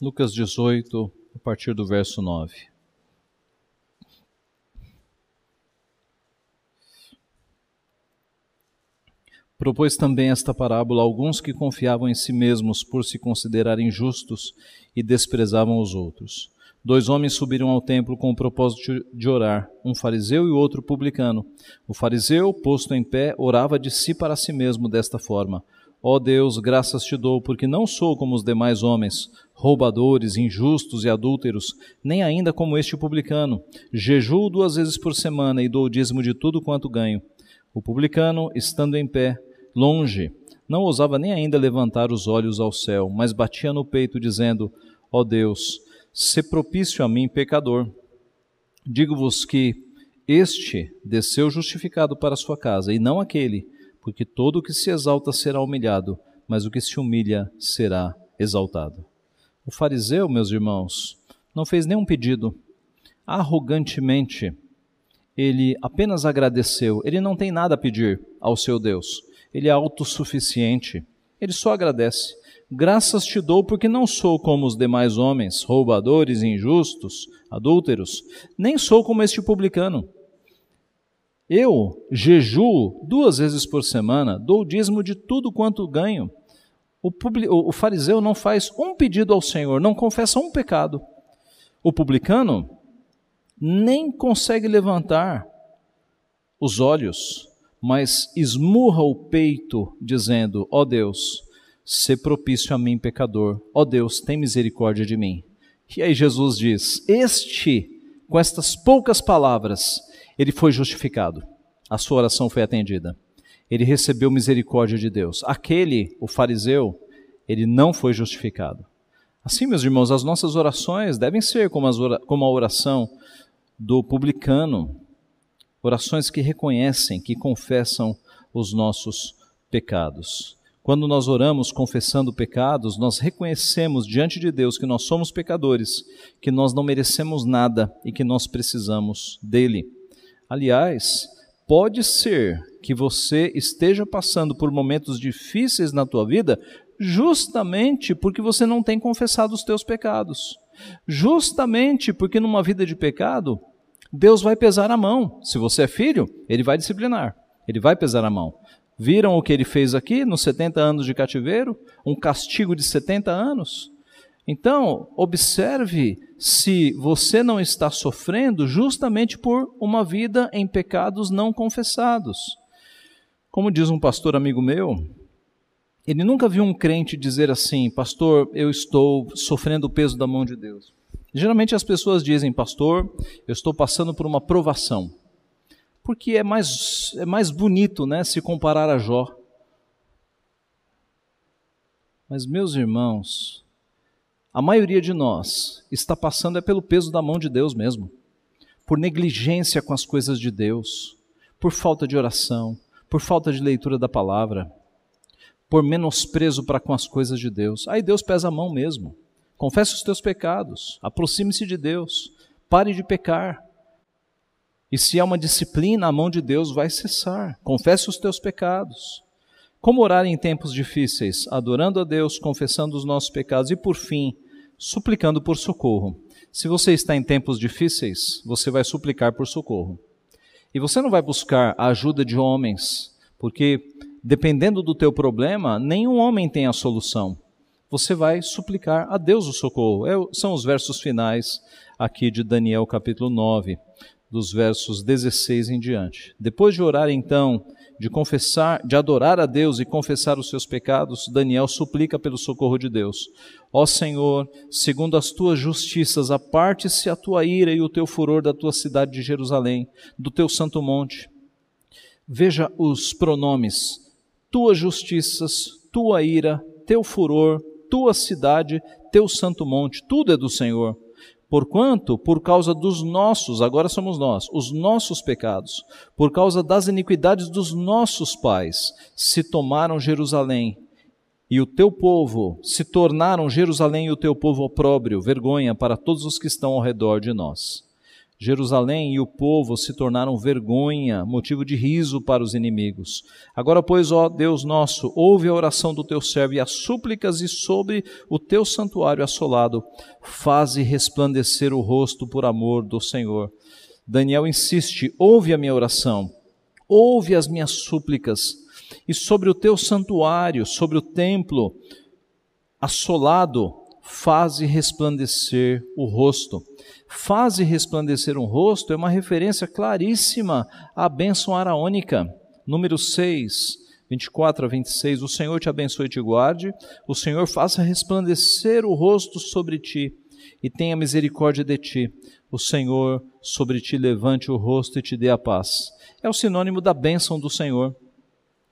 Lucas 18, a partir do verso 9. Propôs também esta parábola a alguns que confiavam em si mesmos por se considerarem justos e desprezavam os outros. Dois homens subiram ao templo com o propósito de orar, um fariseu e outro publicano. O fariseu, posto em pé, orava de si para si mesmo desta forma: Ó Deus, graças te dou, porque não sou como os demais homens, roubadores, injustos e adúlteros, nem ainda como este publicano. Jejuo duas vezes por semana e dou o dízimo de tudo quanto ganho. O publicano, estando em pé, longe, não ousava nem ainda levantar os olhos ao céu, mas batia no peito, dizendo: Ó Deus, se propício a mim, pecador. Digo-vos que este desceu justificado para sua casa, e não aquele porque todo o que se exalta será humilhado, mas o que se humilha será exaltado. O fariseu, meus irmãos, não fez nenhum pedido. Arrogantemente, ele apenas agradeceu. Ele não tem nada a pedir ao seu Deus. Ele é autossuficiente. Ele só agradece. Graças te dou porque não sou como os demais homens, roubadores, injustos, adúlteros, nem sou como este publicano. Eu jejuo duas vezes por semana, dou dízimo de tudo quanto ganho. O, o, fariseu não faz um pedido ao Senhor, não confessa um pecado. O publicano nem consegue levantar os olhos, mas esmurra o peito, dizendo: Ó oh Deus, se propício a mim, pecador. Ó oh Deus, tem misericórdia de mim. E aí Jesus diz: Este, com estas poucas palavras, ele foi justificado. A sua oração foi atendida. Ele recebeu misericórdia de Deus. Aquele, o fariseu, ele não foi justificado. Assim, meus irmãos, as nossas orações devem ser como, como a oração do publicano, orações que reconhecem, que confessam os nossos pecados. Quando nós oramos confessando pecados, nós reconhecemos diante de Deus que nós somos pecadores, que nós não merecemos nada e que nós precisamos dele. Aliás, pode ser que você esteja passando por momentos difíceis na tua vida justamente porque você não tem confessado os teus pecados. Justamente porque numa vida de pecado, Deus vai pesar a mão. Se você é filho, ele vai disciplinar. Ele vai pesar a mão. Viram o que ele fez aqui nos 70 anos de cativeiro? Um castigo de 70 anos? Então, observe se você não está sofrendo justamente por uma vida em pecados não confessados. Como diz um pastor amigo meu, ele nunca viu um crente dizer assim: Pastor, eu estou sofrendo o peso da mão de Deus. Geralmente as pessoas dizem: Pastor, eu estou passando por uma provação. Porque é mais, é mais bonito né, se comparar a Jó. Mas, meus irmãos, a maioria de nós está passando é pelo peso da mão de Deus mesmo, por negligência com as coisas de Deus, por falta de oração, por falta de leitura da palavra, por menosprezo para com as coisas de Deus. Aí Deus pesa a mão mesmo. Confesse os teus pecados, aproxime-se de Deus, pare de pecar. E se há uma disciplina, a mão de Deus vai cessar. Confesse os teus pecados. Como orar em tempos difíceis? Adorando a Deus, confessando os nossos pecados e, por fim, suplicando por socorro. Se você está em tempos difíceis, você vai suplicar por socorro. E você não vai buscar a ajuda de homens, porque dependendo do teu problema, nenhum homem tem a solução. Você vai suplicar a Deus o socorro. É, são os versos finais aqui de Daniel capítulo 9, dos versos 16 em diante. Depois de orar então de confessar, de adorar a Deus e confessar os seus pecados, Daniel suplica pelo socorro de Deus. Ó Senhor, segundo as tuas justiças, aparte-se a tua ira e o teu furor da tua cidade de Jerusalém, do teu santo monte. Veja os pronomes: tuas justiças, tua ira, teu furor, tua cidade, teu santo monte, tudo é do Senhor. Porquanto, por causa dos nossos, agora somos nós, os nossos pecados, por causa das iniquidades dos nossos pais, se tomaram Jerusalém e o teu povo, se tornaram Jerusalém e o teu povo opróbrio, vergonha para todos os que estão ao redor de nós. Jerusalém e o povo se tornaram vergonha, motivo de riso para os inimigos. Agora, pois, ó Deus nosso, ouve a oração do teu servo e as súplicas, e sobre o teu santuário assolado, faze resplandecer o rosto por amor do Senhor. Daniel insiste: ouve a minha oração, ouve as minhas súplicas, e sobre o teu santuário, sobre o templo assolado, faze resplandecer o rosto faze resplandecer um rosto é uma referência claríssima à bênção araônica. Número 6, 24 a 26. O Senhor te abençoe e te guarde, o Senhor faça resplandecer o rosto sobre ti e tenha misericórdia de ti. O Senhor sobre ti levante o rosto e te dê a paz. É o sinônimo da bênção do Senhor.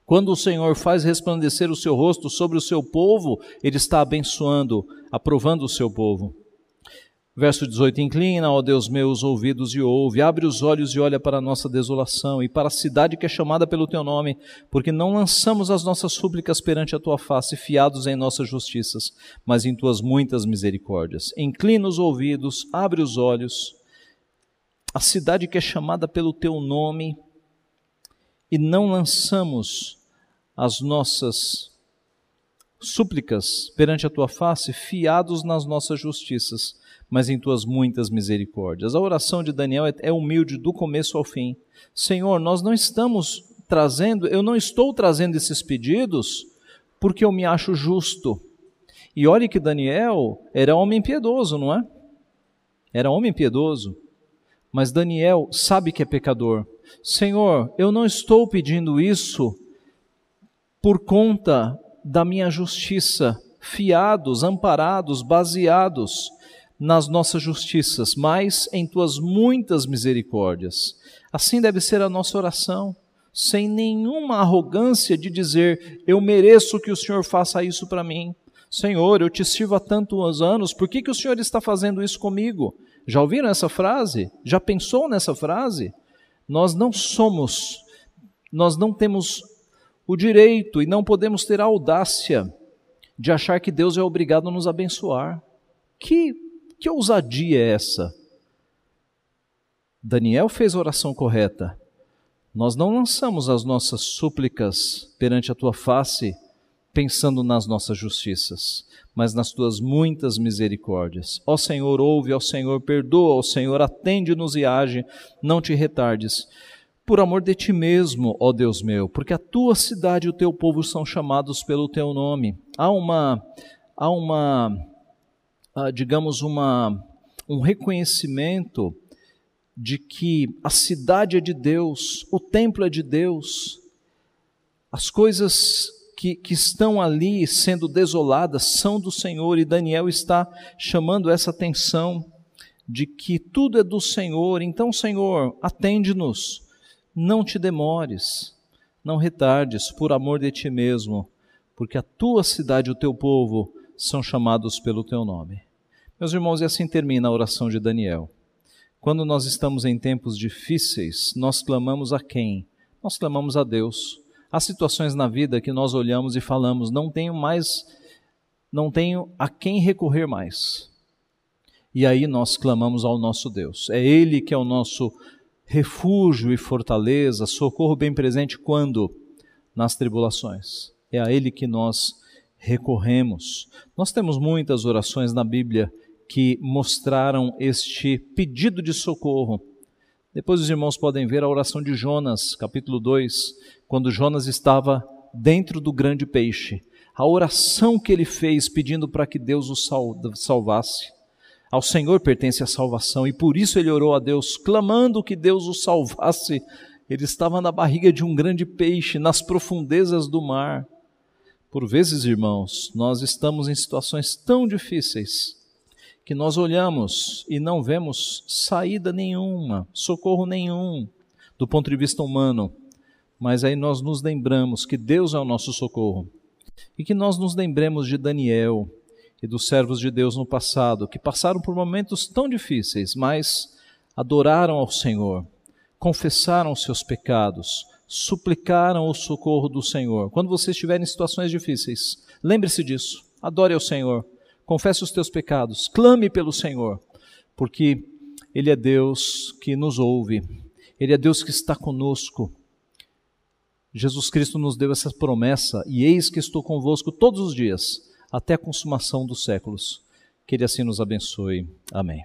Quando o Senhor faz resplandecer o seu rosto sobre o seu povo, ele está abençoando, aprovando o seu povo. Verso 18: Inclina, ó Deus meu, os ouvidos e ouve, abre os olhos e olha para a nossa desolação e para a cidade que é chamada pelo teu nome, porque não lançamos as nossas súplicas perante a tua face, fiados em nossas justiças, mas em tuas muitas misericórdias. Inclina os ouvidos, abre os olhos, a cidade que é chamada pelo teu nome, e não lançamos as nossas súplicas perante a tua face, fiados nas nossas justiças mas em tuas muitas misericórdias. A oração de Daniel é, é humilde do começo ao fim. Senhor, nós não estamos trazendo, eu não estou trazendo esses pedidos porque eu me acho justo. E olhe que Daniel era homem piedoso, não é? Era homem piedoso. Mas Daniel sabe que é pecador. Senhor, eu não estou pedindo isso por conta da minha justiça, fiados, amparados, baseados nas nossas justiças, mas em tuas muitas misericórdias. Assim deve ser a nossa oração, sem nenhuma arrogância de dizer, eu mereço que o Senhor faça isso para mim. Senhor, eu te sirvo há tantos anos, por que, que o Senhor está fazendo isso comigo? Já ouviram essa frase? Já pensou nessa frase? Nós não somos, nós não temos o direito e não podemos ter a audácia de achar que Deus é obrigado a nos abençoar. Que que ousadia é essa? Daniel fez a oração correta. Nós não lançamos as nossas súplicas perante a tua face pensando nas nossas justiças, mas nas tuas muitas misericórdias. Ó Senhor, ouve, ó Senhor, perdoa, ó Senhor, atende-nos e age, não te retardes. Por amor de ti mesmo, ó Deus meu, porque a tua cidade e o teu povo são chamados pelo teu nome. Há uma, há uma, ah, digamos, uma, um reconhecimento de que a cidade é de Deus, o templo é de Deus, as coisas que, que estão ali sendo desoladas são do Senhor, e Daniel está chamando essa atenção de que tudo é do Senhor. Então, Senhor, atende-nos não te demores, não retardes, por amor de ti mesmo, porque a tua cidade e o teu povo são chamados pelo teu nome. Meus irmãos, e assim termina a oração de Daniel. Quando nós estamos em tempos difíceis, nós clamamos a quem? Nós clamamos a Deus. Há situações na vida que nós olhamos e falamos: não tenho mais, não tenho a quem recorrer mais. E aí nós clamamos ao nosso Deus. É Ele que é o nosso refúgio e fortaleza, socorro bem presente quando? Nas tribulações. É a Ele que nós recorremos. Nós temos muitas orações na Bíblia que mostraram este pedido de socorro. Depois os irmãos podem ver a oração de Jonas, capítulo 2, quando Jonas estava dentro do grande peixe. A oração que ele fez pedindo para que Deus o salvasse. Ao Senhor pertence a salvação e por isso ele orou a Deus, clamando que Deus o salvasse. Ele estava na barriga de um grande peixe, nas profundezas do mar. Por vezes, irmãos, nós estamos em situações tão difíceis que nós olhamos e não vemos saída nenhuma, socorro nenhum, do ponto de vista humano. Mas aí nós nos lembramos que Deus é o nosso socorro e que nós nos lembremos de Daniel, e dos servos de Deus no passado, que passaram por momentos tão difíceis, mas adoraram ao Senhor, confessaram seus pecados, suplicaram o socorro do Senhor. Quando você estiver em situações difíceis, lembre-se disso. Adore ao Senhor, confesse os teus pecados, clame pelo Senhor, porque Ele é Deus que nos ouve, Ele é Deus que está conosco. Jesus Cristo nos deu essa promessa, e eis que estou convosco todos os dias até a consumação dos séculos. Que Ele assim nos abençoe. Amém.